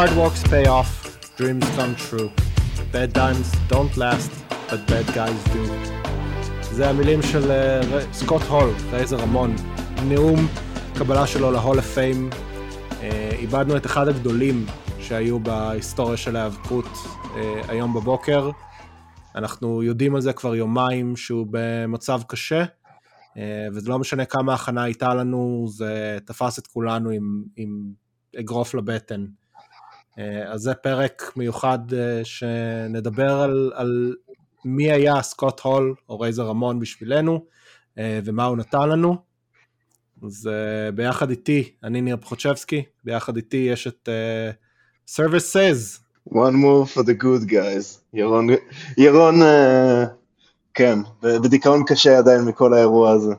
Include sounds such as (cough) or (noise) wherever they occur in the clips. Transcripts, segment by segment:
hard works pay off, dreams come true. bad times don't last, but bad guys do. זה המילים של uh, סקוט הול, רייזר רמון, נאום קבלה שלו להול of פיים. Uh, איבדנו את אחד הגדולים שהיו בהיסטוריה של ההיאבקות uh, היום בבוקר. אנחנו יודעים על זה כבר יומיים שהוא במצב קשה, וזה לא משנה כמה הכנה הייתה לנו, זה תפס את כולנו עם, עם אגרוף לבטן. אה, אז זה פרק מיוחד אה, שנדבר על, על מי היה סקוט הול או רייזר רמון בשבילנו אה, ומה הוא נתן לנו. אז ביחד איתי, אני ניר פחוצ'בסקי, ביחד איתי יש את uh, Service Says. One move for the good guys. ירון, ירון uh, כן, בדיכאון קשה עדיין מכל האירוע הזה.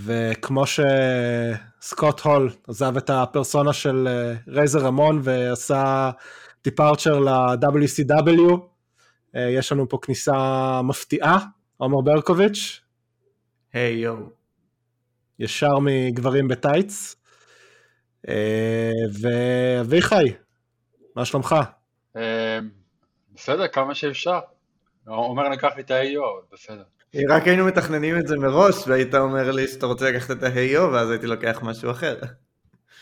וכמו שסקוט הול עזב את הפרסונה של רייזר אה, רמון ועשה דיפארצ'ר ל-WCW, אה, יש לנו פה כניסה מפתיעה, עומר ברקוביץ'. היי יואו. ישר מגברים בטייץ. אה, ואביחי, מה שלומך? בסדר, כמה שאפשר. עומר לקח לי את ה-AO, בסדר. רק היינו מתכננים את זה מראש, והיית אומר לי שאתה רוצה לקחת את ההיו, ואז הייתי לוקח משהו אחר.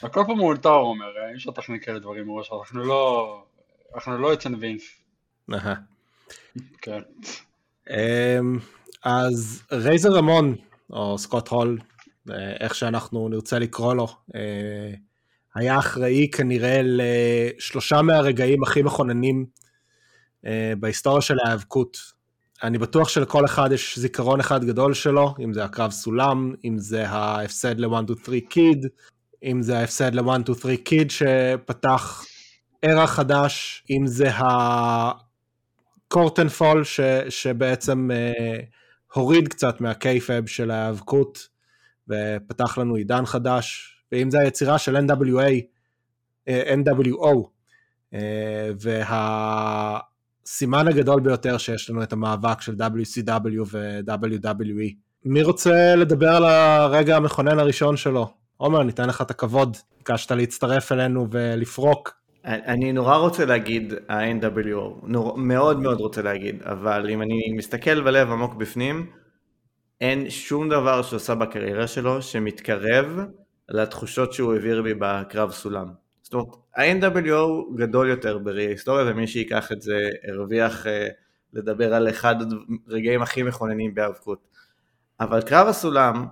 הכל פה מאולתר, אומר, אי אפשר לתכנן כאלה דברים מראש, אנחנו לא... אנחנו לא אצל וינס. כן. אמ, אז רייזר רמון, או סקוט הול, אה, איך שאנחנו נרצה לקרוא לו, אה, היה אחראי כנראה לשלושה מהרגעים הכי מכוננים אה, בהיסטוריה של ההיאבקות. אני בטוח שלכל אחד יש זיכרון אחד גדול שלו, אם זה הקרב סולם, אם זה ההפסד ל-1-2-3 קיד, אם זה ההפסד ל-1-2-3 קיד שפתח era חדש, אם זה ה curtain call ש, שבעצם אה, הוריד קצת מה kayfabe של ההיאבקות ופתח לנו עידן חדש, ואם זה היצירה של NWO, אה, NWO, אה, וה... הסימן הגדול ביותר שיש לנו את המאבק של WCW ו-WWE. מי רוצה לדבר על הרגע המכונן הראשון שלו? עומר, ניתן לך את הכבוד, ביקשת להצטרף אלינו ולפרוק. אני נורא רוצה להגיד ה-NWO. מאוד מאוד רוצה להגיד, אבל אם אני מסתכל בלב עמוק בפנים, אין שום דבר שהוא עשה בקריירה שלו שמתקרב לתחושות שהוא העביר בי בקרב סולם. זאת אומרת, ה-NWO גדול יותר בראי ההיסטוריה, ומי שיקח את זה הרוויח אה, לדבר על אחד הרגעים הכי מכוננים בהיאבקות. אבל קרב הסולם,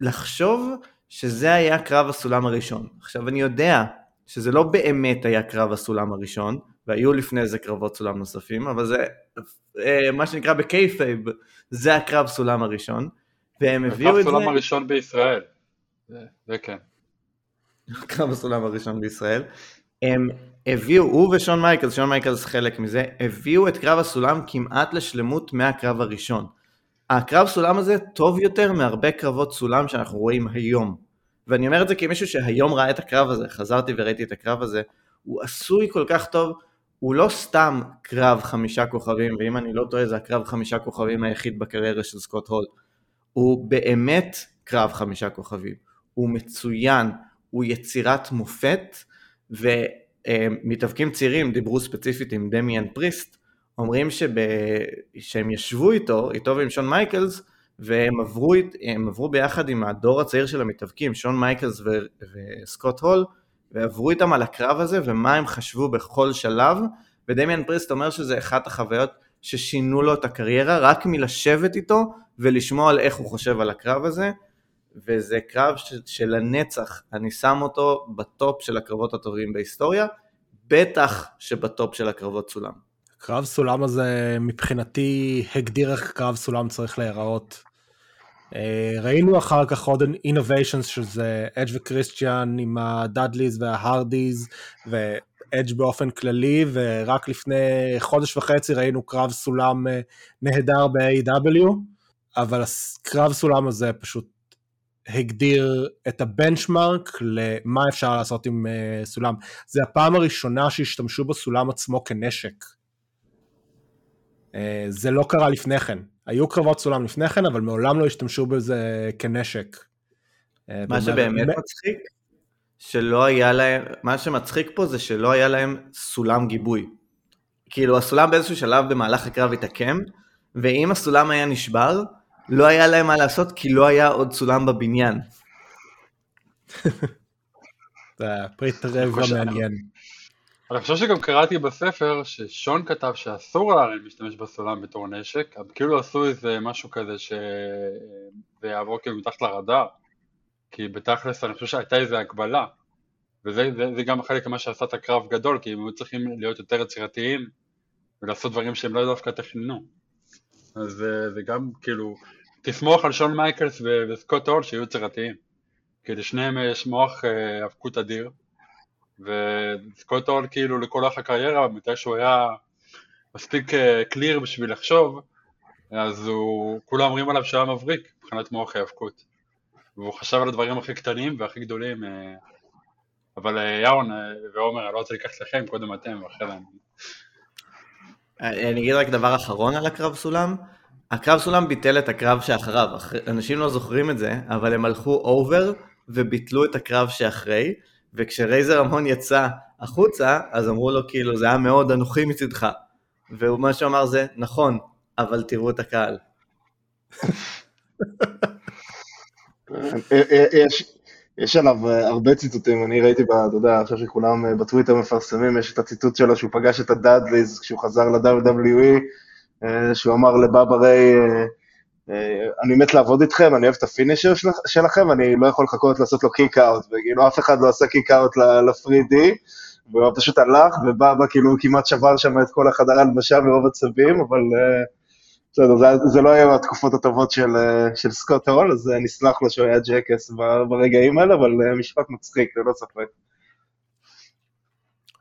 לחשוב שזה היה קרב הסולם הראשון. עכשיו אני יודע שזה לא באמת היה קרב הסולם הראשון, והיו לפני זה קרבות סולם נוספים, אבל זה אה, מה שנקרא ב kayfabe, זה הקרב סולם הראשון, והם הביאו את זה... הקרב סולם הראשון בישראל, זה, זה כן. (laughs) קרב הסולם הראשון בישראל. הם הביאו, הוא ושון מייקלס, שון מייקלס חלק מזה, הביאו את קרב הסולם כמעט לשלמות מהקרב הראשון. הקרב סולם הזה טוב יותר מהרבה קרבות סולם שאנחנו רואים היום. ואני אומר את זה כמישהו שהיום ראה את הקרב הזה, חזרתי וראיתי את הקרב הזה, הוא עשוי כל כך טוב, הוא לא סתם קרב חמישה כוכבים, ואם אני לא טועה זה הקרב חמישה כוכבים היחיד בקריירה של סקוט הול. הוא באמת קרב חמישה כוכבים. הוא מצוין, הוא יצירת מופת, ומתאבקים צעירים דיברו ספציפית עם דמיאן פריסט, אומרים שב... שהם ישבו איתו, איתו ועם שון מייקלס, והם עברו, עברו ביחד עם הדור הצעיר של המתאבקים, שון מייקלס ו... וסקוט הול, ועברו איתם על הקרב הזה ומה הם חשבו בכל שלב, ודמיאן פריסט אומר שזה אחת החוויות ששינו לו את הקריירה רק מלשבת איתו ולשמוע על איך הוא חושב על הקרב הזה, וזה קרב של, הנצח, אני שם אותו בטופ של הקרבות הטובים בהיסטוריה, בטח שבטופ של הקרבות סולם. קרב סולם הזה מבחינתי הגדיר איך קרב סולם צריך להיראות. אה, ראינו אחר כך עוד אינוביישנס שזה אדג' וקריסטיאן עם הדאדליז וההרדיז ואדג' באופן כללי ורק לפני חודש וחצי ראינו קרב סולם אה, נהדר ב-AW אבל הקרב סולם הזה פשוט הגדיר את הבנצ'מארק למה אפשר לעשות עם uh, סולם. זה הפעם הראשונה שהשתמשו בסולם עצמו כנשק. Uh, זה לא קרה לפני כן. היו קרבות סולם לפני כן, אבל מעולם לא השתמשו בזה כנשק. Uh, מה שבאמת מצחיק, שלא היה להם, מה שמצחיק פה זה שלא היה להם סולם גיבוי. כאילו הסולם באיזשהו שלב במהלך הקרב התעקם, ואם הסולם היה נשבר, לא היה להם מה לעשות כי לא היה עוד סולם בבניין. (laughs) זה פריט רבע מעניין. אני חושב שגם קראתי בספר ששון כתב שאסור להרים להשתמש בסולם בתור נשק, אז כאילו עשו איזה משהו כזה שזה יעבור כאילו מתחת לרדאר, כי בתכלס אני חושב שהייתה איזה הגבלה, וזה זה, זה גם חלק ממה שעשה את הקרב גדול, כי הם היו צריכים להיות יותר יצירתיים ולעשות דברים שהם לא דווקא תכננו. אז זה, גם כאילו, תסמוך על שון מייקלס וסקוט הול שיהיו יצירתיים, כי לשניהם יש מוח אה, האבקות אדיר. וסקוט הול כאילו לכל אורך הקריירה, מתי שהוא היה מספיק קליר בשביל לחשוב, אז הוא, כולם אומרים עליו שהיה מבריק מבחינת מוח ההיאבקות. והוא חשב על הדברים הכי קטנים והכי גדולים, אה, אבל אה, יאון אה, ועומר, אני לא רוצה לקחת לכם, קודם אתם ואחרי זה אני אגיד רק דבר אחרון על הקרב סולם. הקרב סולם ביטל את הקרב שאחריו, אנשים לא זוכרים את זה, אבל הם הלכו over וביטלו את הקרב שאחרי, וכשרייזור רמון יצא החוצה, אז אמרו לו כאילו זה היה מאוד אנוכי מצדך. ומה שהוא אמר זה, נכון, אבל תראו את הקהל. יש, עליו הרבה ציטוטים, אני ראיתי, אתה יודע, עכשיו שכולם בטוויטר מפרסמים, יש את הציטוט שלו שהוא פגש את הדאדליז כשהוא חזר ל-WWE, שהוא אמר לבאבא ריי, אה, אני מת לעבוד איתכם, אני אוהב את ה finisher שלכם, אני לא יכול לחכות לעשות לו kick out, וכאילו אף אחד לא עשה קיק אאוט לפרידי, והוא פשוט הלך, ובא, בא, כאילו כמעט שבר שם את כל החדר הלבשה מרוב עצבים, אבל אה, בסדר, זה, זה לא היה התקופות הטובות של, אה, של סקוט הול, אז נסלח לו שהוא היה jackass ברגעים האלה, אבל משפט מצחיק, ללא ספק.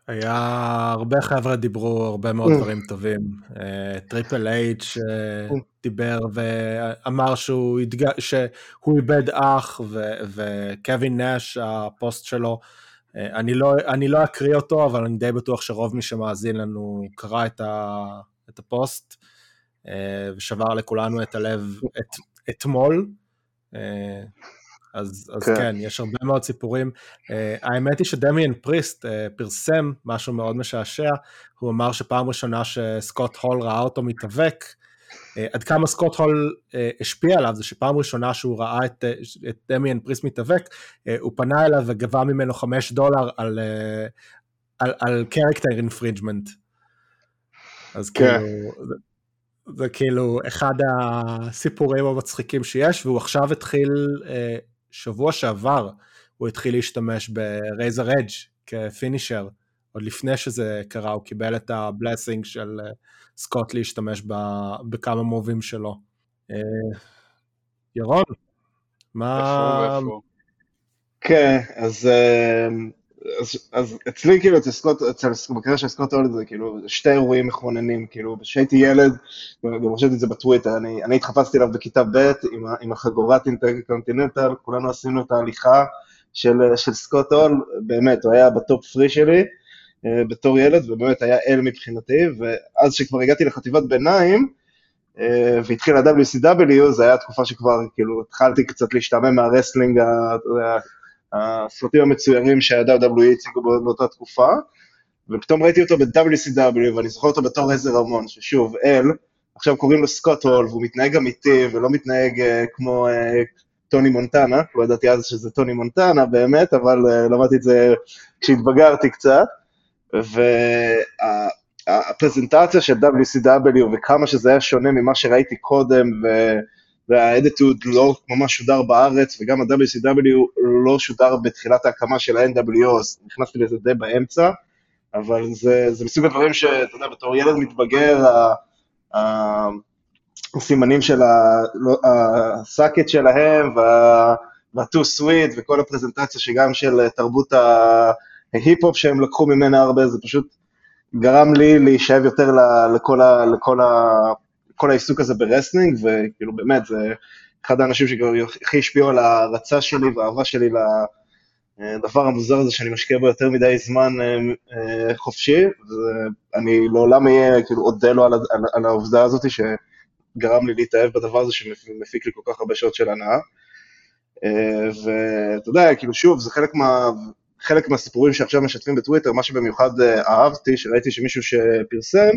היה הרבה חבר'ה דיברו הרבה מאוד mm. דברים טובים. טריפל אייץ' mm. דיבר ואמר שהוא, התג... שהוא איבד אח, וקווין נאש, הפוסט שלו, אה, אני לא, אני לא אקריא אותו, אבל אני די בטוח שרוב מי שמאזין לנו קרא את, ה... את הפוסט, אה, ושבר לכולנו את הלב את... אתמול. אה, אז, אז כן. כן, יש הרבה מאוד סיפורים. אה, האמת היא שדמיאן פריסט uh, פרסם משהו מאוד משעשע, הוא אמר שפעם ראשונה שסקוט הול ראה אותו מתאבק, uh, עד כמה סקוט הול uh, השפיע עליו, זה שפעם ראשונה שהוא ראה את, uh, את דמיאן פריסט מתאבק, uh, הוא פנה אליו וגבה ממנו חמש דולר על, uh, על, על character infringement. אז כן. כאילו... זה כאילו אחד הסיפורים המצחיקים שיש, והוא עכשיו התחיל אה, שבוע שעבר הוא התחיל להשתמש ב Razor's Edge כ finisher, עוד לפני שזה קרה, הוא קיבל את ה blessing של אה, סקוט להשתמש בכמה מובים שלו. אה, ירון, מה... כן, אז, אז, אז אצלי כאילו, אצל סקוט, אצל, במקרה של סקוט הול זה כאילו שתי אירועים מכוננים, כאילו כשהייתי ילד, גם חשבתי את זה בטוויטר, אני, אני התחפשתי אליו בכיתה ב' עם, עם החגורת intercontinental, כולנו עשינו את ההליכה של, של סקוט הול, באמת, הוא היה ב top three שלי אה, בתור ילד, ובאמת היה אל מבחינתי, ואז שכבר הגעתי לחטיבת ביניים, אה, והתחיל ה-WCW, זו הייתה תקופה שכבר כאילו התחלתי קצת להשתעמם מה wrestling, הסרטים המצוירים שה-WWE הציגו באותה תקופה, ופתאום ראיתי אותו ב-WCW, ואני זוכר אותו בתור עזר המון, ששוב, אל, עכשיו קוראים לו סקוט הול, והוא מתנהג אמיתי, ולא מתנהג uh, כמו uh, טוני מונטנה, לא ידעתי אז שזה טוני מונטנה באמת, אבל uh, למדתי את זה כשהתבגרתי קצת, והפרזנטציה וה, של WCW וכמה שזה היה שונה ממה שראיתי קודם, ו... והאדיטוד לא ממש שודר בארץ, וגם ה-WCW לא שודר בתחילת ההקמה של ה-NWO, אז נכנסתי לזה די באמצע, אבל זה, זה מסוג הדברים שאתה יודע, בתור ילד מתבגר, הסימנים של לא, ה suck it שלהם, וה-too sweet, וכל הפרזנטציה שגם של תרבות ההיפ-הופ שהם לקחו ממנה הרבה, זה פשוט גרם לי להישאב יותר לכל, ה, לכל כל העיסוק הזה ב wrestling, וכאילו באמת, זה אחד האנשים שהכי השפיעו על ההערצה שלי והאהבה שלי לדבר המוזר הזה שאני משקיע בו יותר מדי זמן אה, אה, חופשי, ואני לעולם אהיה, כאילו, אודה לו על, על, על העובדה הזאת שגרם לי להתאהב בדבר הזה שמפיק לי כל כך הרבה שעות של הנאה. אה, ואתה יודע, כאילו, שוב, זה חלק מה... חלק מהסיפורים שעכשיו משתפים בטוויטר, מה שבמיוחד אהבתי, שראיתי שמישהו שפרסם,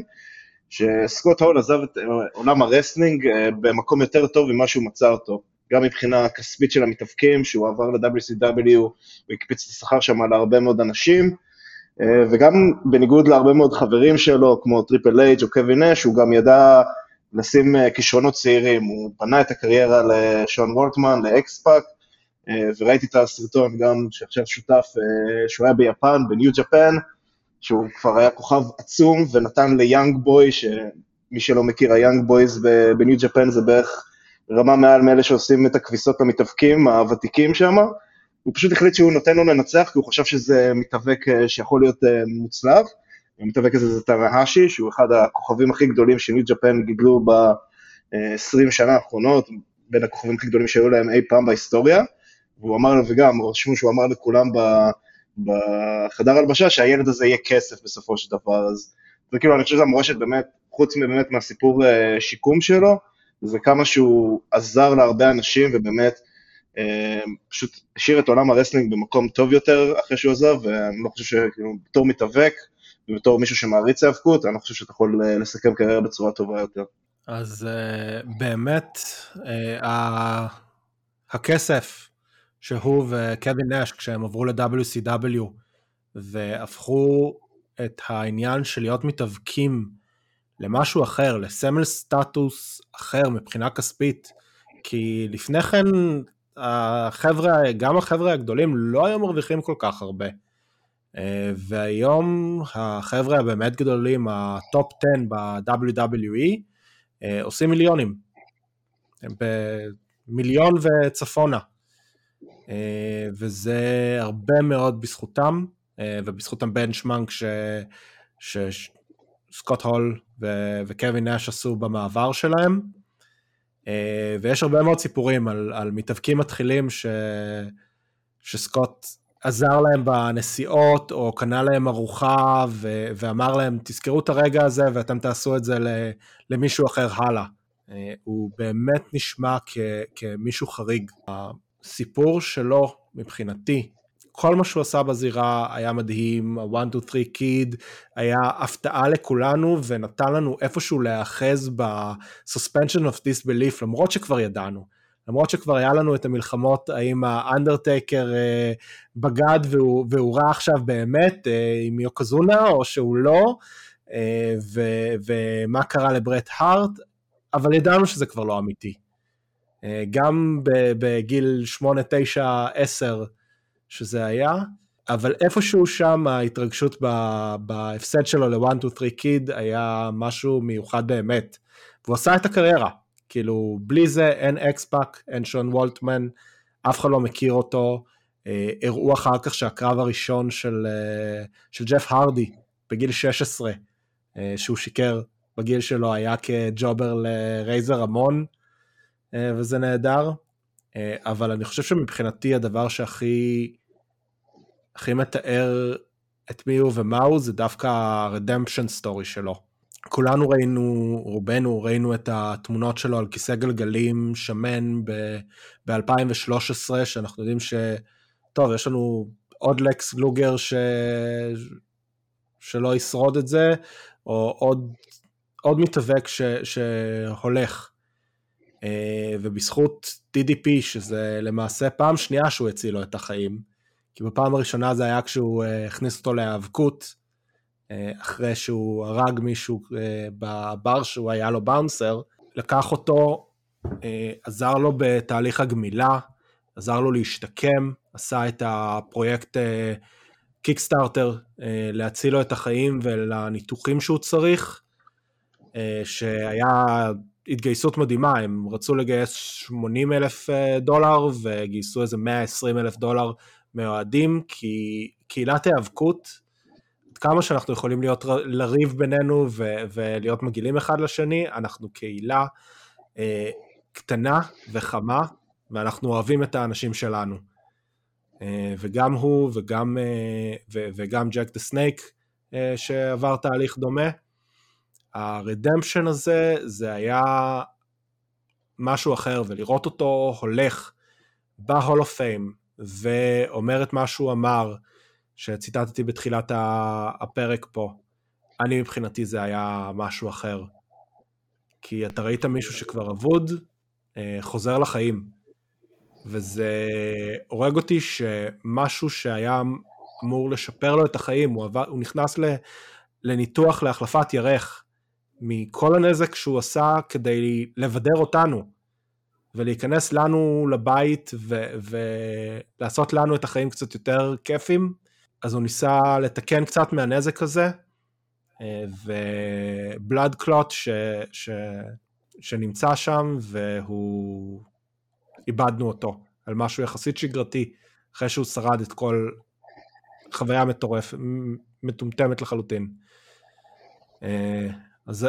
שסקוט הול עזב את עולם ה wrestling במקום יותר טוב ממה שהוא מצא אותו. גם מבחינה כספית של המתאבקים, שהוא עבר ל-WCW, הוא הקפיץ את השכר שם על הרבה מאוד אנשים, וגם בניגוד להרבה מאוד חברים שלו, כמו טריפל אייץ' או קווין נאש, הוא גם ידע לשים כישרונות צעירים, הוא בנה את הקריירה לשון וולטמן, לאקספאק, וראיתי את הסרטון גם שעכשיו שותף, שהוא היה ביפן, בניו ג'פן, שהוא כבר היה כוכב עצום ונתן ל young boy, שמי שלא מכיר, ה young boys בניו ג'פן זה בערך רמה מעל מאלה שעושים את הכביסות למתאבקים הוותיקים שם, הוא פשוט החליט שהוא נותן לו לנצח, כי הוא חשב שזה מתאבק שיכול להיות מוצלח. המתאבק הזה זה טנהשי, שהוא אחד הכוכבים הכי גדולים שניו ג'פן גידלו ב-20 שנה האחרונות, בין הכוכבים הכי גדולים שהיו להם אי פעם בהיסטוריה, והוא אמר, וגם, רשמו שהוא אמר לכולם בחדר הלבשה שהילד הזה יהיה כסף בסופו של דבר, אז זה כאילו, אני חושב שהמורשת באמת, חוץ מבאמת מהסיפור שיקום שלו, זה כמה שהוא עזר להרבה אנשים ובאמת אה, פשוט השאיר את עולם הרסלינג במקום טוב יותר אחרי שהוא עזב, ואני לא חושב שכאילו בתור מתאבק ובתור מישהו שמעריץ האבקות, אני לא חושב שאתה יכול לסכם קריירה בצורה טובה יותר. אז uh, באמת, uh, הכסף שהוא וקווין נש, כשהם עברו ל-WCW והפכו את העניין של להיות מתאבקים למשהו אחר, לסמל סטטוס אחר מבחינה כספית, כי לפני כן החבר'ה, גם החבר'ה הגדולים לא היו מרוויחים כל כך הרבה. אה, והיום החבר'ה הבאמת גדולים, ה top 10 ב-WWE, אה, עושים מיליונים. הם במיליון וצפונה. אה, וזה הרבה מאוד בזכותם, ובזכות הבנצ'מאנק ש... שסקוט הול ו... וקווין נש עשו במעבר שלהם. ויש הרבה מאוד סיפורים על, על מתאבקים מתחילים ש... שסקוט עזר להם בנסיעות, או קנה להם ארוחה, ו- ואמר להם, תזכרו את הרגע הזה ואתם תעשו את זה למישהו אחר הלאה. אה, הוא באמת נשמע כ- כמישהו חריג. הסיפור שלו, מבחינתי, כל מה שהוא עשה בזירה היה מדהים, ה-1, 2, 3 קיד היה הפתעה לכולנו ונתן לנו איפשהו להיאחז ב-suspension of disbelief, למרות שכבר ידענו. למרות שכבר היה לנו את המלחמות, האם האנדרטייקר אה, בגד והוא, והוא רע עכשיו באמת אה, עם יוקזונה, או שהוא לא, אה, ו, ומה קרה לברט הארט, אבל ידענו שזה כבר לא אמיתי. אה, גם בגיל 8, 9, 10 שזה היה, אבל איפשהו שם ההתרגשות בהפסד שלו ל-1, 2, 3 קיד היה משהו מיוחד באמת. והוא עשה את הקריירה. כאילו, בלי זה אין אקספאק, אין שון וולטמן, אף אחד לא מכיר אותו. אה, הראו אחר כך שהקרב הראשון של, אה, של ג'ף הרדי בגיל 16, אה, שהוא שיקר בגיל שלו, היה כג'ובר לרייזר המון, וזה נהדר. אה, אבל אני חושב שמבחינתי הדבר שהכי הכי מתאר את מי הוא ומה הוא זה דווקא הרדמפשן סטורי שלו. כולנו ראינו, רובנו ראינו את התמונות שלו על כיסא גלגלים שמן ב-2013, שאנחנו יודעים ש... טוב, יש לנו עוד לקס לוגר ש... שלא ישרוד את זה, או עוד, עוד מתאבק ש... שהולך. אה, ובזכות DDP, שזה למעשה פעם שנייה שהוא הציל לו את החיים, כי בפעם הראשונה זה היה כשהוא אה, הכניס אותו להיאבקות, אה, אחרי שהוא הרג מישהו בבר שהוא היה לו באונסר, לקח אותו, עזר לו בתהליך הגמילה, עזר לו להשתקם, עשה את הפרויקט קיקסטארטר להציל לו את החיים ולניתוחים שהוא צריך, שהיה התגייסות מדהימה, הם רצו לגייס 80 אלף דולר וגייסו איזה 120 אלף דולר מאוהדים, כי קהילת היאבקות כמה שאנחנו יכולים להיות, לריב בינינו ו- ולהיות מגעילים אחד לשני, אנחנו קהילה אה, קטנה וחמה, ואנחנו אוהבים את האנשים שלנו. אה, וגם הוא וגם, אה, ו- וגם ג'ייק דה סנייק אה, שעבר תהליך דומה. ה redemption הזה, זה היה משהו אחר, ולראות אותו הולך ב Hall of Fame, ואומר את מה שהוא אמר, שציטטתי בתחילת הפרק פה, אני מבחינתי זה היה משהו אחר. כי אתה ראית מישהו שכבר אבוד, אה, חוזר לחיים. וזה הורג אותי שמשהו שהיה אמור לשפר לו את החיים, הוא, עבר, הוא נכנס ל, לניתוח להחלפת ירך מכל הנזק שהוא עשה כדי לבדר אותנו ולהיכנס לנו לבית ו, ולעשות לנו את החיים קצת יותר כיפים, אז הוא ניסה לתקן קצת מהנזק הזה, אה, ובלאד קלוט ש, ש, שנמצא שם והוא, איבדנו אותו על משהו יחסית שגרתי, אחרי שהוא שרד את כל חוויה מטורפת, מטומטמת לחלוטין. אה, אז זה,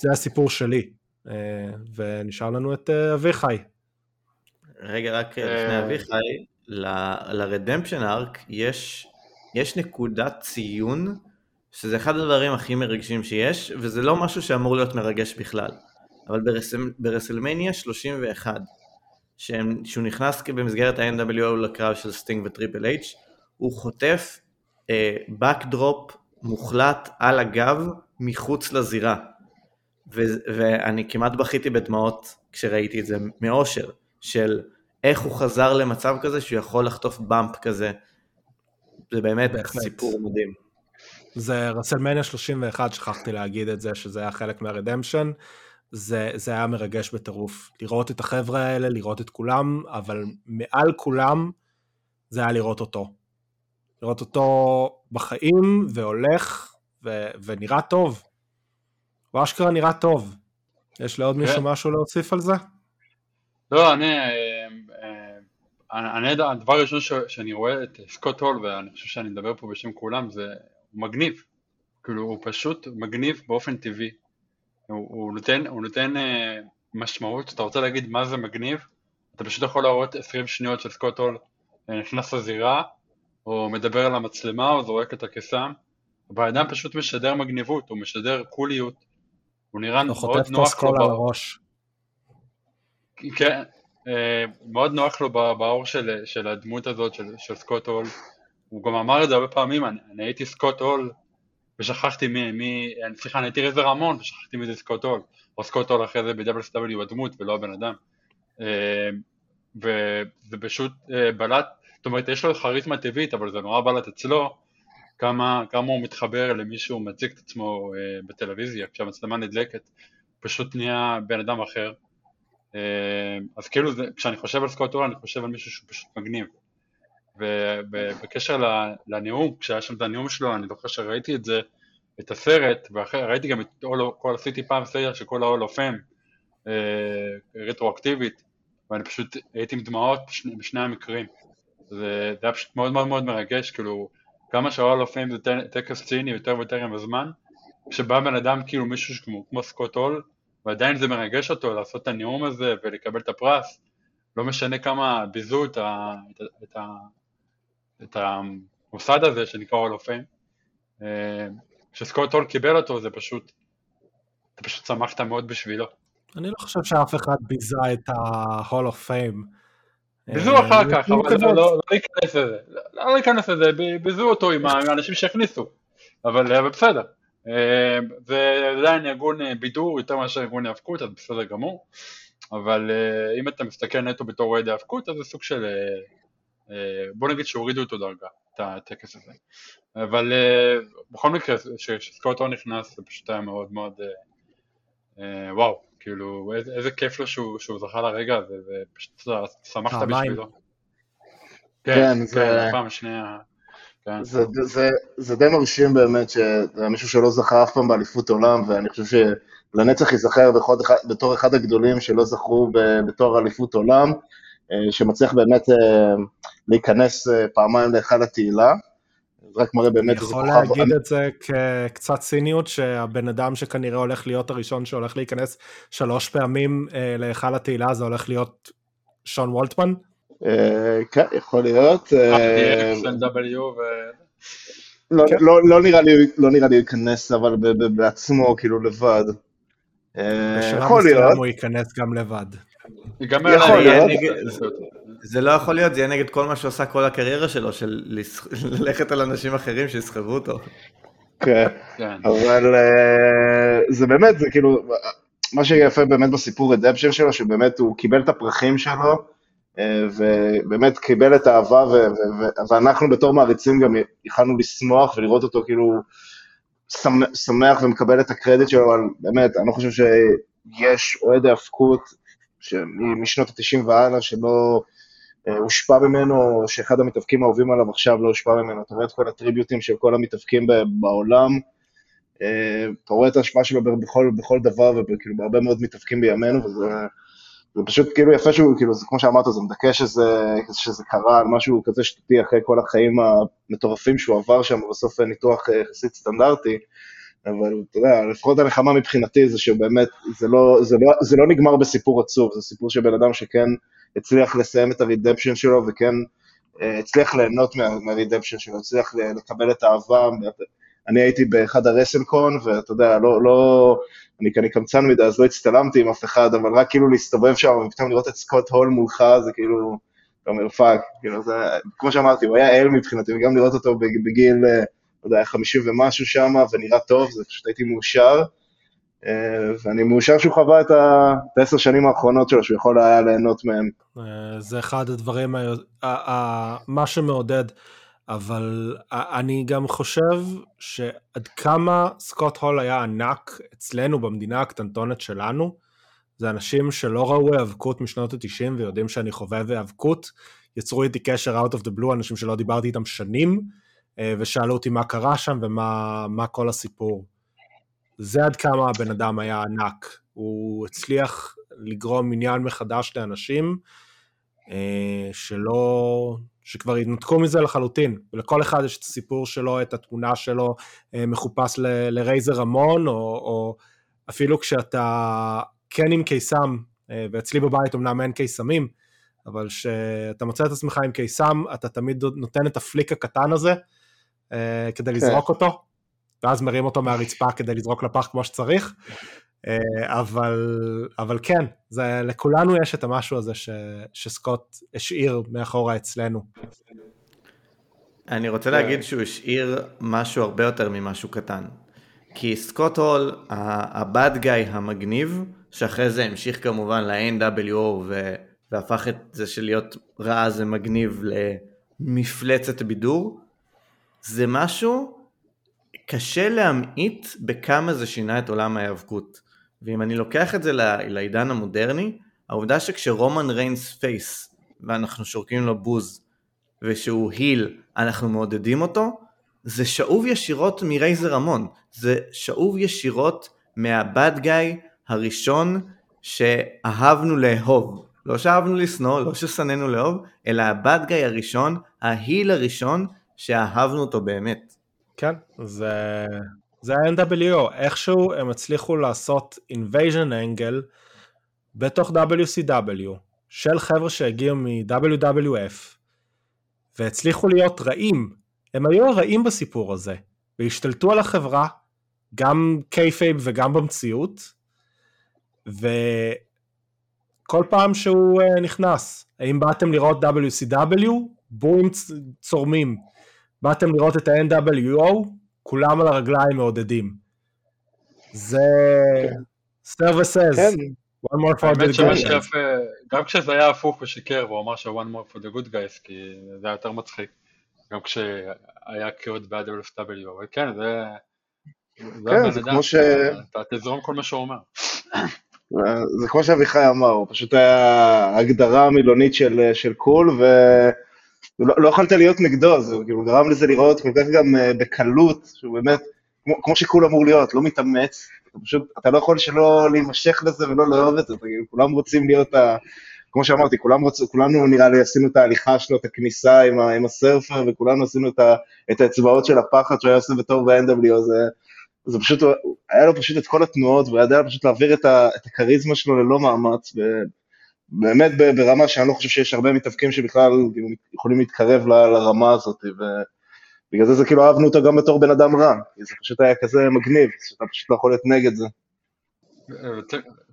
זה הסיפור שלי, אה, ונשאר לנו את אה, אביחי. רגע, רק לפני אביחי, ל redemption arc יש, יש נקודת ציון, שזה אחד הדברים הכי מרגשים שיש, וזה לא משהו שאמור להיות מרגש בכלל. אבל ברסלמניה 31, שהוא נכנס במסגרת ה-NWO לקרב של סטינג וטריפל אייץ', הוא חוטף backdrop אה, מוחלט על הגב מחוץ לזירה. ו- ואני כמעט בכיתי בדמעות כשראיתי את זה מאושר, של איך הוא חזר למצב כזה שהוא יכול לחטוף באמפ כזה. זה באמת בהחלט. סיפור מדהים. זה רסלמניה 31, שכחתי להגיד את זה, שזה היה חלק מהרדמפשן. זה, זה היה מרגש בטירוף. לראות את החבר'ה האלה, לראות את כולם, אבל מעל כולם זה היה לראות אותו. לראות אותו בחיים, והולך, ו, ונראה טוב. הוא אשכרה נראה טוב. יש לעוד מישהו כן. משהו להוסיף על זה? לא, אני, אה, אה, אני, הדבר הראשון שאני רואה את סקוט הול, ואני חושב שאני מדבר פה בשם כולם, זה הוא מגניב. כאילו, הוא פשוט מגניב באופן טבעי. הוא, הוא נותן, הוא נותן אה, משמעות, אתה רוצה להגיד מה זה מגניב, אתה פשוט יכול להראות 20 שניות של סקוט הול אה, נכנס לזירה, או מדבר על המצלמה, או זורק את הקסם, הבן אדם פשוט משדר מגניבות, הוא משדר קוליות, הוא נראה מאוד נוח לו. הוא חוטף הראש. כן, אה, מאוד נוח לו בעור של, של הדמות הזאת של, של סקוט הול, הוא גם אמר את זה הרבה פעמים, אני, אני הייתי סקוט הול ושכחתי מי, מי, סליחה, אני הייתי רזר רמון ושכחתי מי זה סקוט הול, או סקוט הול אחרי זה ב-WSW הדמות ולא הבן אדם. אה, וזה פשוט אה, בלט, זאת אומרת יש לו כריזמה טבעית אבל זה נורא בלט אצלו כמה, כמה הוא מתחבר למי שהוא מציג את עצמו אה, בטלוויזיה כשהמצלמה נדלקת, פשוט נהיה בן אדם אחר. אז כאילו זה, כשאני חושב על סקוט הול אני חושב על מישהו שהוא פשוט מגניב. ובקשר לנאום, כשהיה שם את הנאום שלו, אני זוכר שראיתי את זה, את הסרט, וראיתי גם את כל, עשיתי פעם סרט של כל ה-all of fame, אה, רטרואקטיבית, ואני פשוט הייתי עם דמעות בשני, בשני המקרים. זה, זה היה פשוט מאוד מאוד מאוד מרגש, כאילו, כמה of fame זה טקס ציני יותר ויותר עם הזמן, כשבא בן אדם כאילו מישהו כמו, כמו סקוט הול, ועדיין זה מרגש אותו לעשות את הנאום הזה ולקבל את הפרס, לא משנה כמה ביזו את, את, את, את המוסד הזה שנקרא Hall of Fame. כשסקוט הול קיבל אותו זה פשוט, אתה פשוט שמחת מאוד בשבילו. אני לא חושב שאף אחד ביזה את ה-Hall of Fame. ביזו אחר אה, כך, אבל לא, לא להיכנס לזה, לא להיכנס לזה, ביזו אותו עם האנשים שהכניסו, אבל בסדר. אה, זה עדיין ארגון בידור יותר מאשר ארגון היאבקות, אז בסדר גמור, אבל אם אתה מסתכל נטו בתור אוהד היאבקות, אז זה סוג של אה, בוא נגיד שהורידו אותו דרגה, את הטקס הזה. אבל אה, בכל מקרה, כשסקוטו נכנס זה פשוט היה מאוד מאוד אה, וואו, כאילו איזה כיף לו שהוא, שהוא זכה לרגע הזה, ופשוט שמחת בשבילו. כן, כן, זה... פעם שנייה. כן. זה, זה, זה די מרשים באמת, שזה מישהו שלא זכה אף פעם באליפות עולם, ואני חושב שלנצח ייזכר בתור אחד הגדולים שלא זכו בתואר אליפות עולם. אה, שמצליח באמת אה, להיכנס אה, פעמיים להיכל התהילה. רק מראה באמת איזה כוכב. אני יכול להגיד את זה כקצת ציניות, שהבן אדם שכנראה הולך להיות הראשון שהולך להיכנס שלוש פעמים להיכל התהילה, זה הולך להיות שון וולטמן? כן, יכול להיות. לא, כן. לא, לא נראה לי, לא נראה לי להיכנס אבל בעצמו, כאילו לבד. יכול להיות. הוא ייכנס גם לבד. יכול להיות. זה לא יכול להיות, זה יהיה נגד כל מה שהוא עשה כל הקריירה שלו, של (laughs) ללכת על אנשים אחרים שיסחבו אותו. כן, כן. אבל אה, זה באמת, זה כאילו, מה שיפה באמת בסיפור רדפשן שלו, שבאמת הוא קיבל את הפרחים שלו, אה, ובאמת קיבל את האהבה, ואנחנו בתור מעריצים גם יכלנו לשמוח ולראות אותו כאילו שמח- ומקבל את הקרדיט שלו, אבל באמת, אני לא חושב שיש אוהד ההאבקות שמ- משנות ה-90 והלאה שלא הושפע ממנו, שאחד המתאבקים האהובים עליו עכשיו לא הושפע ממנו. אתה רואה את כל הטריביוטים של כל המתאבקים בעולם, אה, אתה רואה את ההשפעה שלו בכל, בכל דבר, וכאילו בהרבה מאוד מתאבקים בימינו, וזה זה פשוט כאילו יפה שהוא, כאילו, זה כמו שאמרת, זה מדכא שזה, שזה קרה על משהו כזה שטותי אחרי כל החיים המטורפים שהוא עבר שם, ובסוף ניתוח אה, יחסית סטנדרטי, אבל אתה יודע, לפחות הנחמה מבחינתי זה שבאמת, זה לא, זה, לא, זה לא נגמר בסיפור עצוב, זה סיפור של בן אדם שכן הצליח לסיים את ה redemption שלו, וכן אה, הצליח ליהנות מה- מה redemption שלו, הצליח לקבל את האהבה. אני הייתי באחד הרסלקון, ואתה יודע, לא, לא, אני אני קמצן מדי, אז לא הצטלמתי עם אף אחד, אבל רק כאילו להסתובב שם, ופתאום לראות את סקוט הול מולך, זה כאילו, אתה אומר, fuck, כאילו, זה, כמו שאמרתי, הוא היה אל מבחינתי, וגם לראות אותו בג- בגיל, אה, לא יודע, 50 ומשהו שם, ונראה טוב, זה פשוט הייתי מאושר. אה, ואני מאושר שהוא חווה את העשר שנים האחרונות שלו, שהוא יכול היה ליהנות מהם. אה, זה אחד הדברים, מה שמעודד, אבל אני גם חושב שעד כמה סקוט הול היה ענק אצלנו במדינה הקטנטונת שלנו, זה אנשים שלא ראו היאבקות משנות ה-90 ויודעים שאני חובב היאבקות, יצרו איתי קשר out of the blue, אנשים שלא דיברתי איתם שנים, ושאלו אותי מה קרה שם ומה מה כל הסיפור. זה עד כמה הבן אדם היה ענק. הוא הצליח לגרום עניין מחדש לאנשים אה, שלא, שכבר התנתקו מזה לחלוטין. ולכל אחד יש את הסיפור שלו, את התמונה שלו אה, מחופש ל- לרייזר רמון, או, או אפילו כשאתה כן עם קיסם, אה, ואצלי בבית אמנם אין קיסמים, אבל כשאתה מוצא את עצמך עם קיסם, אתה תמיד נותן את הפליק הקטן הזה אה, כדי לזרוק אותו, ואז מרים אותו מהרצפה כדי לזרוק לפח כמו שצריך. אה, אבל, אבל כן, זה, לכולנו יש את המשהו הזה ש, שסקוט השאיר מאחורה אצלנו. אני רוצה להגיד שהוא השאיר משהו הרבה יותר ממשהו קטן. כי סקוט הול, ה bad guy המגניב, שאחרי זה המשיך כמובן ל-NWO ו... והפך את זה של להיות רע זה מגניב למפלצת בידור, זה משהו קשה להמעיט בכמה זה שינה את עולם ההיאבקות. ואם אני לוקח את זה לעידן המודרני, העובדה שכשרומן ריינס face ואנחנו שורקים לו בוז ושהוא heel, אנחנו מעודדים אותו, זה שאוב ישירות מרייזר המון, זה שאוב ישירות מהבאד גאי הראשון שאהבנו לאהוב. לא שאהבנו לשנוא, לא ששנאנו לאהוב, אלא הבאד גאי הראשון, ההיל הראשון שאהבנו אותו באמת. כן, זה, זה ה-NWO, איכשהו הם הצליחו לעשות invasion angle בתוך WCW של חבר'ה שהגיעו מ-WWF והצליחו להיות רעים, הם היו הרעים בסיפור הזה והשתלטו על החברה, גם קייפייב וגם במציאות וכל פעם שהוא uh, נכנס, האם באתם לראות WCW? בואים צורמים. באתם לראות את ה-NWO, כולם על הרגליים מעודדים. זה services, כן. one more for the האמת שמה good. שיפה, גם כשזה היה הפוך ושיקר והוא אמר ש-one more for the good guys, כי זה היה יותר מצחיק, גם כשהיה קריאות בעד LFW, אבל כן, זה... זה כן, זה כמו ש- אתה אתה תזרום כל מה שהוא אומר. (laughs) זה כמו שאביחי אמר, הוא פשוט היה הגדרה מילונית של, של קול, ולא לא יכולת להיות נגדו, זה כאילו גרם לזה לראות כל כך גם אה, בקלות, שהוא באמת, כמו, כמו שקול אמור להיות, לא מתאמץ, אתה פשוט, אתה לא יכול שלא להימשך לזה ולא לאהוב את זה, כאילו, כולם רוצים להיות ה... כמו שאמרתי, כולם רוצ, כולנו נראה לי עשינו את ההליכה שלו, את הכניסה עם, ה, עם הסרפר, וכולנו עשינו את, ה, את האצבעות של הפחד שהוא היה עושה בתור ב-NW, זה, זה פשוט, היה לו פשוט את כל התנועות, והוא ידע פשוט להעביר את, ה, את הכריזמה שלו ללא מאמץ, ובאמת ב- ברמה שאני לא חושב שיש הרבה מתאבקים שבכלל כאילו, יכולים להתקרב לרמה הזאת, ובגלל זה זה כאילו אהבנו אותו גם בתור בן אדם רע, כי זה פשוט היה כזה מגניב, שאתה פשוט לא יכול להיות נגד זה.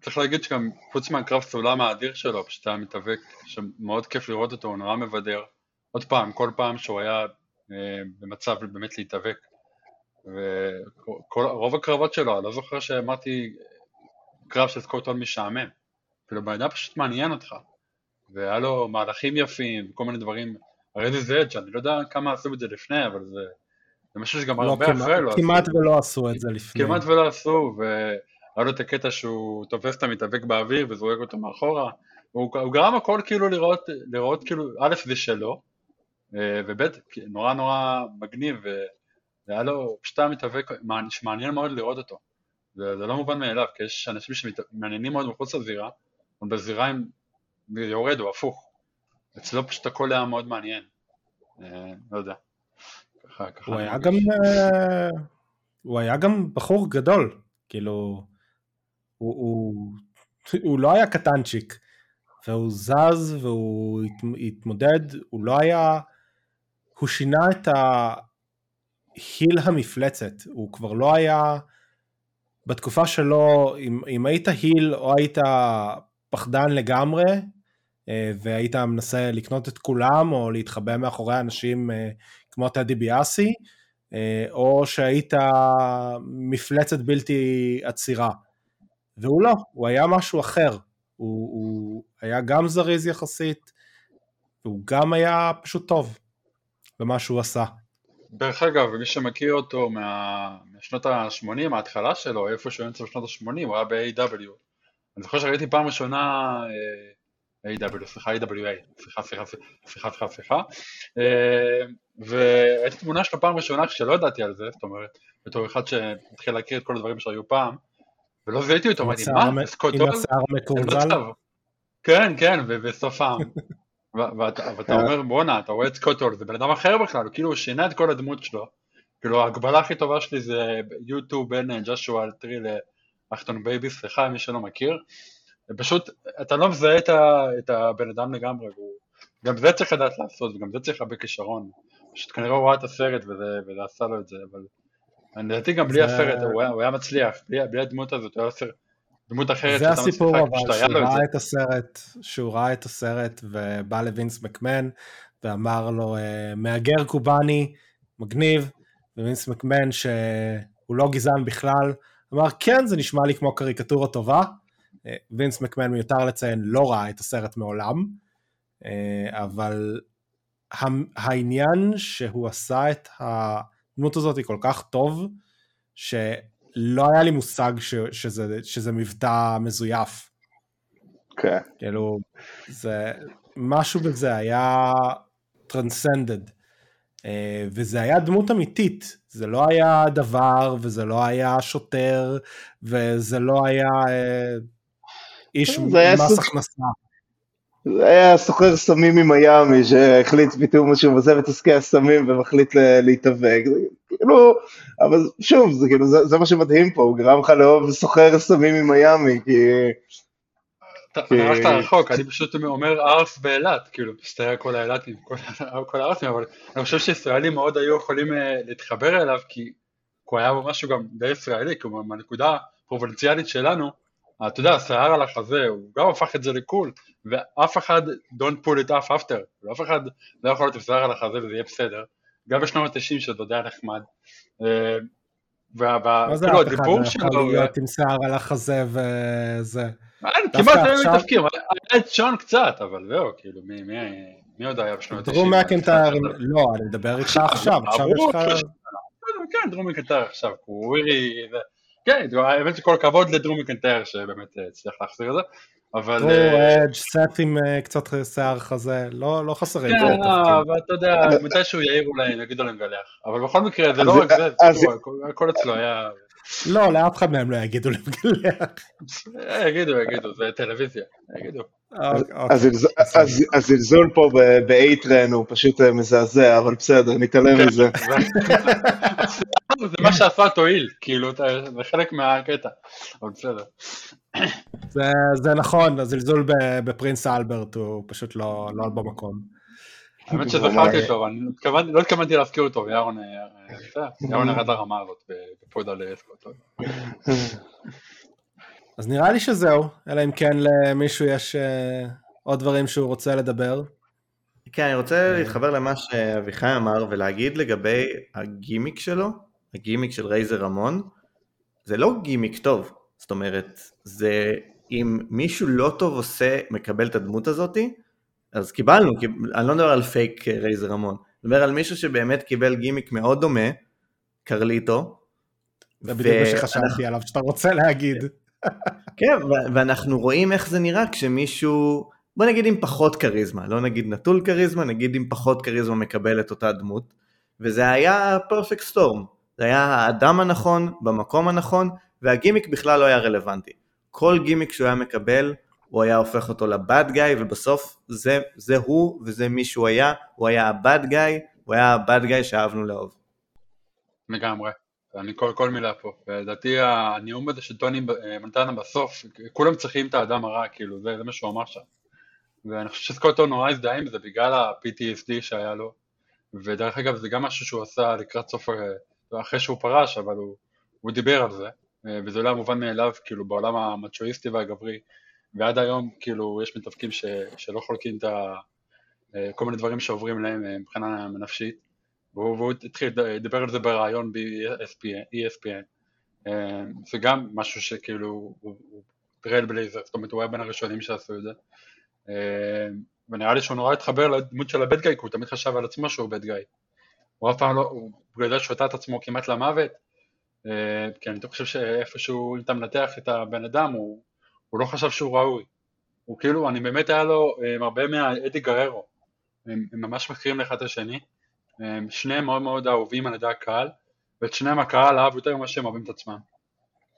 צריך להגיד שגם חוץ מהקרב סולם האדיר שלו, פשוט היה מתאבק, שמאוד כיף לראות אותו, הוא נורא מבדר. עוד פעם, כל פעם שהוא היה אה, במצב באמת להתאבק. ורוב הקרבות שלו, אני לא זוכר שאמרתי קרב של סקוטון משעמם. כאילו בן אדם פשוט מעניין אותך. והיה לו מהלכים יפים, וכל מיני דברים. הרי זה זד, שאני לא יודע כמה עשו את זה לפני, אבל זה, זה משהו שגם לא, הרבה כמעט- אחרי לא עשו. כמעט ולא עשו את זה לפני. כמעט ולא עשו, והיה לו את הקטע שהוא תופס את המתאבק באוויר וזורק אותו מאחורה. הוא, הוא גרם הכל כאילו לראות, לראות כאילו, א' זה שלו, אה, וב' נורא נורא מגניב, והיה לו פשוט היה מתאבק מעניין- שמעניין מאוד לראות אותו. זה, זה לא מובן מאליו, כי יש אנשים שמעניינים מאוד מחוץ לזירה, בזירה הם יורד או הפוך. אצלו פשוט הכל היה מאוד מעניין. אה, לא יודע. הוא היה. גם, אה, הוא היה גם בחור גדול, כאילו, הוא, הוא, הוא לא היה קטנצ'יק, והוא זז והוא הת- התמודד, הוא לא היה, הוא שינה את ההיל המפלצת, הוא כבר לא היה, בתקופה שלו, אם, אם היית היל או היית פחדן לגמרי, אה, והיית מנסה לקנות את כולם, או להתחבא מאחורי אנשים אה, כמו טדי ביאסי, אה, או שהיית מפלצת בלתי עצירה. והוא לא, הוא היה משהו אחר. הוא, הוא היה גם זריז יחסית, והוא גם היה פשוט טוב במה שהוא עשה. דרך אגב, מי שמכיר אותו מה... משנות ה-80, ההתחלה שלו, איפשהו אמצע שנות ה-80, הוא היה ב-AW. אני זוכר שראיתי פעם ראשונה אה, AW, סליחה, AWA, סליחה, סליחה, סליחה, סליחה, סליחה, אה, וראיתי תמונה שלו פעם ראשונה כשלא ידעתי על זה, זאת אומרת, בתור אחד שהתחיל להכיר את כל הדברים שהיו פעם, ולא זיהיתי אותו, אמרתי, מה, עם? השיער. מצב. כן, כן, ובסוף העם. (laughs) ואתה אומר בואנה, אתה רואה את סקוט הול, זה בן אדם אחר בכלל, כאילו הוא שינה את כל הדמות שלו. כאילו ההגבלה הכי טובה שלי זה U2 בין אה, ג'שua טרי לאחטון בייבי, סליחה מי שלא מכיר. פשוט, אתה לא מזהה את, ה, את הבן אדם לגמרי, והוא, גם זה צריך לדעת לעשות, וגם זה צריך הרבה כישרון. פשוט כנראה הוא ראה את הסרט וזה, וזה עשה לו את זה, אבל לדעתי גם בלי זה- הסרט הוא היה, הוא היה מצליח, בלי, בלי הדמות הזאת, הוא היה עושה דמות אחרת זה הסיפור אבל, שהוא לו את. ראה את הסרט, שהוא ראה את הסרט ובא לווינס מקמן ואמר לו אה, מהגר קובאני, מגניב, ווינס מקמן שהוא לא גזען בכלל, אמר כן זה נשמע לי כמו קריקטורה טובה, אה, וינס מקמן מיותר לציין לא ראה את הסרט מעולם, אה, אבל העניין שהוא עשה את הדמות הזאת כל כך טוב, שלא היה לי מושג ש, שזה, שזה מבטא מזויף. כן. כאילו, זה, משהו בזה היה טרנסנדד. וזה היה דמות אמיתית, זה לא היה דבר, וזה לא היה שוטר, וזה לא היה אה, איש מס הכנסה. זה היה סוחר סמים ממיאמי שהחליט פתאום שהוא עוזב את עסקי הסמים ומחליט להתאבק. כאילו, אבל שוב, זה כאילו, זה, זה מה שמדהים פה, הוא גרם לך לאהוב סוחר סמים ממיאמי, כי... אתה הלכת רחוק, אני פשוט אומר ארס באילת, כאילו, מסתכל כל האילתים, כל- כל הארסים, אבל אני חושב שישראלים מאוד היו יכולים אה, להתחבר אליו, כי הוא היה משהו גם די ישראלי, כלומר, מהנקודה הפרובינציאלית שלנו, אתה יודע, השיער על החזה, הוא גם הפך את זה לקול, ואף אחד don't pull it off after, אף אחד לא יכול להיות עם שיער על החזה וזה יהיה בסדר, גם בשנות ה-90 שזה עוד היה נחמד. אה, מה זה כאילו אף אחד לא יכול להיות עם שיער על החזה וזה? דווקא כמעט היו עכשיו- מתאבקים, היה את שון קצת, אבל זהו, כאילו, מי- עוד היה בשנות ה-90? דרום מקנטייר, לא, אני מדבר איתך (laughs) עכשיו, עכשיו יש לך... כן, דרום מקנטייר עכשיו, הוא ווירי, ו- כן, האמת שכל הכבוד לדרום מקנטייר שבאמת אה, הצליח להחזיר את זה, אבל... דרו, אה, אדג', סט עם אה, קצת שיער חזה, לא לא חסרים. כן, תפקיד. אבל אתה יודע, מתישהו יעיר אולי, יגידו להם גלח, אבל בכל מקרה זה לא רק זה, הכל אצלו היה... לא, לאף אחד מהם לא יגידו (laughs) למגלח. אה, יגידו, יגידו, זה טלוויזיה, יגידו. אוקיי. הזלזול- הז- הזלזול פה ב-A-Train הוא פשוט אה, מזעזע, אבל בסדר, נתעלם כן. מזה. זה (laughs) מה שעשה תועיל, כאילו, זה חלק מהקטע, אבל בסדר. זה- זה נכון, הזלזול ב- בפרינס אלברט הוא פשוט לא לא במקום. האמת שזכרתי אותו, אבל אני לא התכוונתי להזכיר אותו, ירון, אה, (laughs) אה, ירד לרמה הזאת בפוד על סקוט. אז נראה לי שזהו, אלא אם כן למישהו יש uh, עוד דברים שהוא רוצה לדבר. כן, אני רוצה להתחבר למה שאביחי אמר ולהגיד לגבי הגימיק שלו, הגימיק של רייזר רמון, זה לא גימיק טוב, זאת אומרת, זה אם מישהו לא טוב עושה, מקבל את הדמות הזאתי, אז קיבלנו, אני לא מדבר על פייק רייזר רמון, אני מדבר על מישהו שבאמת קיבל גימיק מאוד דומה, קרליטו. זה בדיוק מה שחשבתי עליו, שאתה רוצה להגיד. (laughs) כן, ואנחנו רואים איך זה נראה כשמישהו, בוא נגיד עם פחות כריזמה, לא נגיד נטול כריזמה, נגיד עם פחות כריזמה מקבל את אותה דמות, וזה היה perfect storm, זה היה האדם הנכון, במקום הנכון, והגימיק בכלל לא היה רלוונטי. כל גימיק שהוא היה מקבל, הוא היה הופך אותו לבאד גאי, ובסוף זה, זה הוא וזה מי שהוא היה, הוא היה הבאד גאי, הוא היה הבאד גאי שאהבנו לאהוב. לגמרי. אני כל, כל מילה פה, ולדעתי הנאום הזה של טוני מנטנה בסוף, כולם צריכים את האדם הרע, כאילו, זה, זה מה שהוא אמר שם. ואני חושב שסקוטו נורא הזדהה עם זה בגלל ה-PTSD שהיה לו, ודרך אגב זה גם משהו שהוא עשה לקראת סוף, אה, אחרי שהוא פרש, אבל הוא, הוא דיבר על זה, אה, וזה לא היה מובן מאליו, כאילו, בעולם המצ'ואיסטי והגברי, ועד היום, כאילו, יש מתאבקים ש, שלא חולקים את ה... אה, כל מיני דברים שעוברים להם מבחינה נפשית. והוא התחיל לדבר על זה בריאיון ב-ESPN, אה, זה גם משהו שכאילו הוא trailblazer, זאת אומרת הוא היה בין הראשונים שעשו את זה, אה, ונראה לי שהוא נורא התחבר לדמות של ה bad guy, כי הוא תמיד חשב על עצמו שהוא bad guy, הוא אף פעם לא, הוא בגלל שותה את עצמו כמעט למוות, אה, כי אני חושב שאיפשהו אם אתה מנתח את הבן אדם הוא, הוא לא חשב שהוא ראוי, הוא כאילו, אני באמת היה לו הרבה מהאדי גררו, הם, הם ממש מכירים לאחד את השני, שניהם מאוד מאוד אהובים על ידי הקהל, ואת שניהם הקהל אהב יותר ממה שהם אוהבים את עצמם.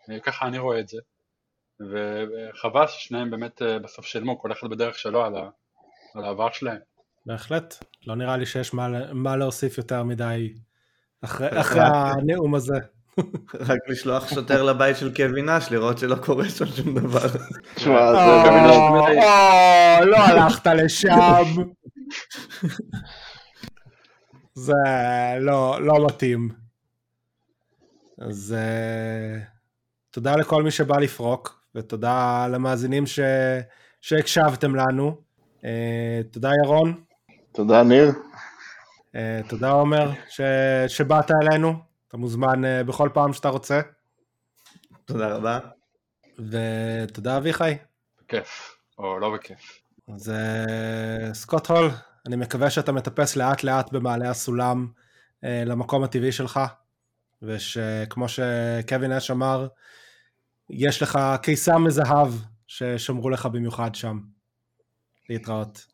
אה, ככה אני רואה את זה. וחבל ששניהם באמת אה, בסוף שילמו, כל אחד בדרך שלו על, ה... על העבר שלהם. בהחלט, לא נראה לי שיש מה, מה להוסיף יותר מדי אחרי, אחרי הנאום הזה. רק לשלוח שוטר לבית של קווין אש, לראות שלא קורה שם שום דבר. תשמע, זה גם... לא הלכת לשם. זה לא, לא מתאים. אז uh, תודה לכל מי שבא לפרוק, ותודה למאזינים ש... שהקשבתם לנו. Uh, תודה ירון. תודה ניר. Uh, תודה עומר ש... שבאת אלינו, אתה מוזמן uh, בכל פעם שאתה רוצה. תודה רבה. ותודה אביחי. בכיף, או לא בכיף. אז uh, סקוט הול, אני מקווה שאתה מטפס לאט לאט במעלה הסולם אה, למקום הטבעי שלך, ושכמו שקווין אש אמר, יש לך קיסם מזהב ששמרו לך במיוחד שם. להתראות.